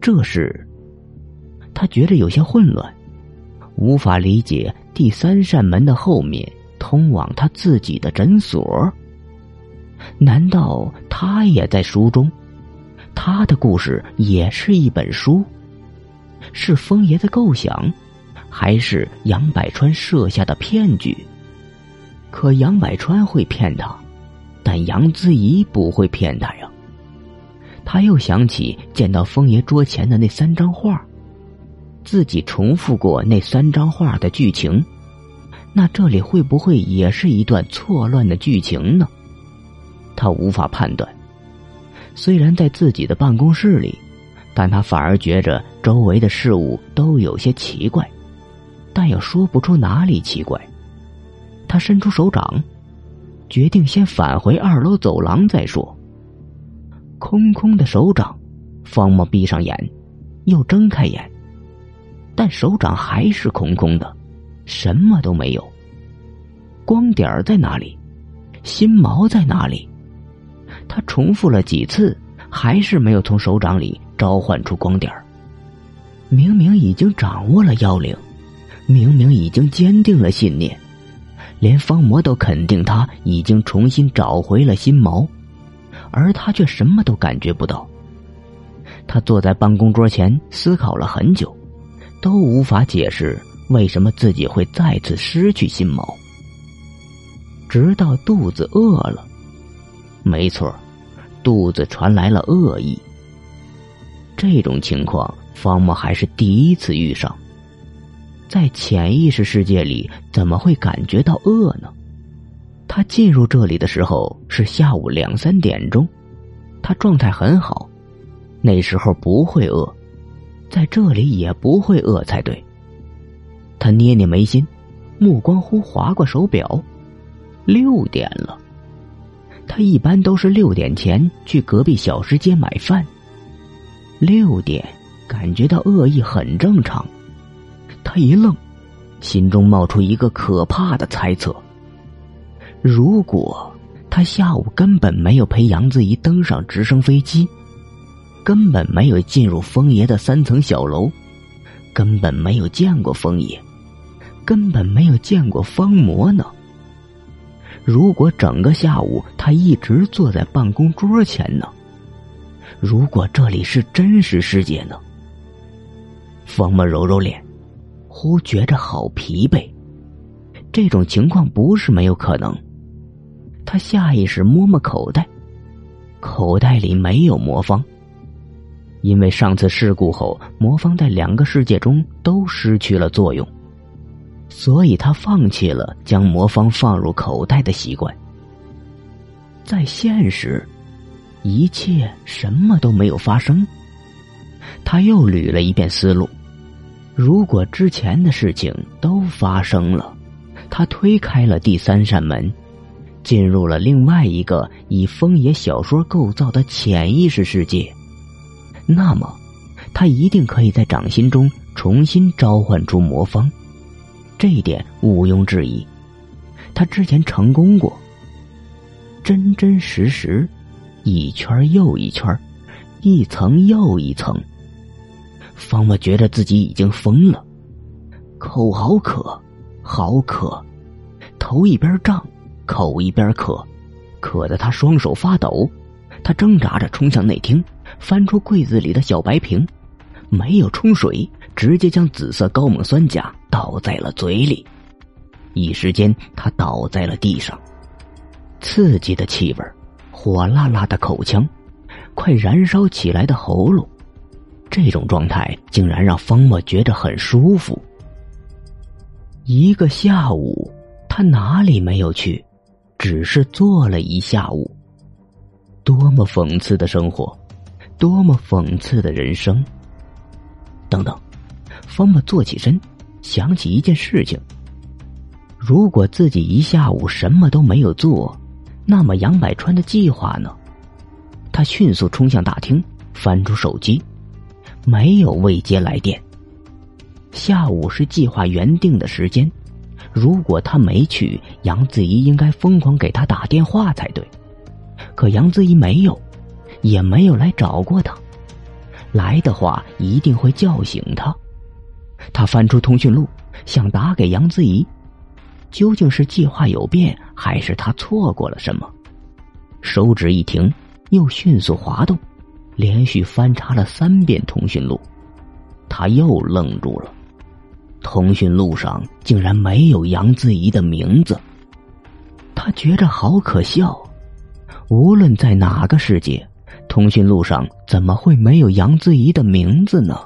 这时，他觉得有些混乱，无法理解第三扇门的后面通往他自己的诊所。难道他也在书中？他的故事也是一本书？是风爷的构想，还是杨百川设下的骗局？可杨百川会骗他，但杨子怡不会骗他。他又想起见到风爷桌前的那三张画，自己重复过那三张画的剧情，那这里会不会也是一段错乱的剧情呢？他无法判断。虽然在自己的办公室里，但他反而觉着周围的事物都有些奇怪，但又说不出哪里奇怪。他伸出手掌，决定先返回二楼走廊再说。空空的手掌，方莫闭上眼，又睁开眼，但手掌还是空空的，什么都没有。光点在哪里？心毛在哪里？他重复了几次，还是没有从手掌里召唤出光点明明已经掌握了妖灵，明明已经坚定了信念。连方魔都肯定他已经重新找回了心毛，而他却什么都感觉不到。他坐在办公桌前思考了很久，都无法解释为什么自己会再次失去心毛。直到肚子饿了，没错，肚子传来了恶意。这种情况，方木还是第一次遇上。在潜意识世界里，怎么会感觉到饿呢？他进入这里的时候是下午两三点钟，他状态很好，那时候不会饿，在这里也不会饿才对。他捏捏眉心，目光忽划过手表，六点了。他一般都是六点前去隔壁小吃街买饭，六点感觉到饿意很正常。他一愣，心中冒出一个可怕的猜测：如果他下午根本没有陪杨子怡登上直升飞机，根本没有进入风爷的三层小楼，根本没有见过风爷，根本没有见过方魔呢？如果整个下午他一直坐在办公桌前呢？如果这里是真实世界呢？方魔揉揉脸。忽觉着好疲惫，这种情况不是没有可能。他下意识摸摸口袋，口袋里没有魔方。因为上次事故后，魔方在两个世界中都失去了作用，所以他放弃了将魔方放入口袋的习惯。在现实，一切什么都没有发生。他又捋了一遍思路。如果之前的事情都发生了，他推开了第三扇门，进入了另外一个以风野小说构造的潜意识世界，那么，他一定可以在掌心中重新召唤出魔方，这一点毋庸置疑。他之前成功过，真真实实，一圈又一圈，一层又一层。方莫觉得自己已经疯了，口好渴，好渴，头一边胀，口一边渴，渴得他双手发抖。他挣扎着冲向内厅，翻出柜子里的小白瓶，没有冲水，直接将紫色高锰酸钾倒在了嘴里。一时间，他倒在了地上，刺激的气味，火辣辣的口腔，快燃烧起来的喉咙。这种状态竟然让方墨觉得很舒服。一个下午，他哪里没有去，只是坐了一下午。多么讽刺的生活，多么讽刺的人生。等等，方墨坐起身，想起一件事情：如果自己一下午什么都没有做，那么杨百川的计划呢？他迅速冲向大厅，翻出手机。没有未接来电。下午是计划原定的时间，如果他没去，杨子怡应该疯狂给他打电话才对。可杨子怡没有，也没有来找过他。来的话一定会叫醒他。他翻出通讯录，想打给杨子怡。究竟是计划有变，还是他错过了什么？手指一停，又迅速滑动，连续翻查了三遍通讯录，他又愣住了。通讯录上竟然没有杨子怡的名字，他觉着好可笑。无论在哪个世界，通讯录上怎么会没有杨子怡的名字呢？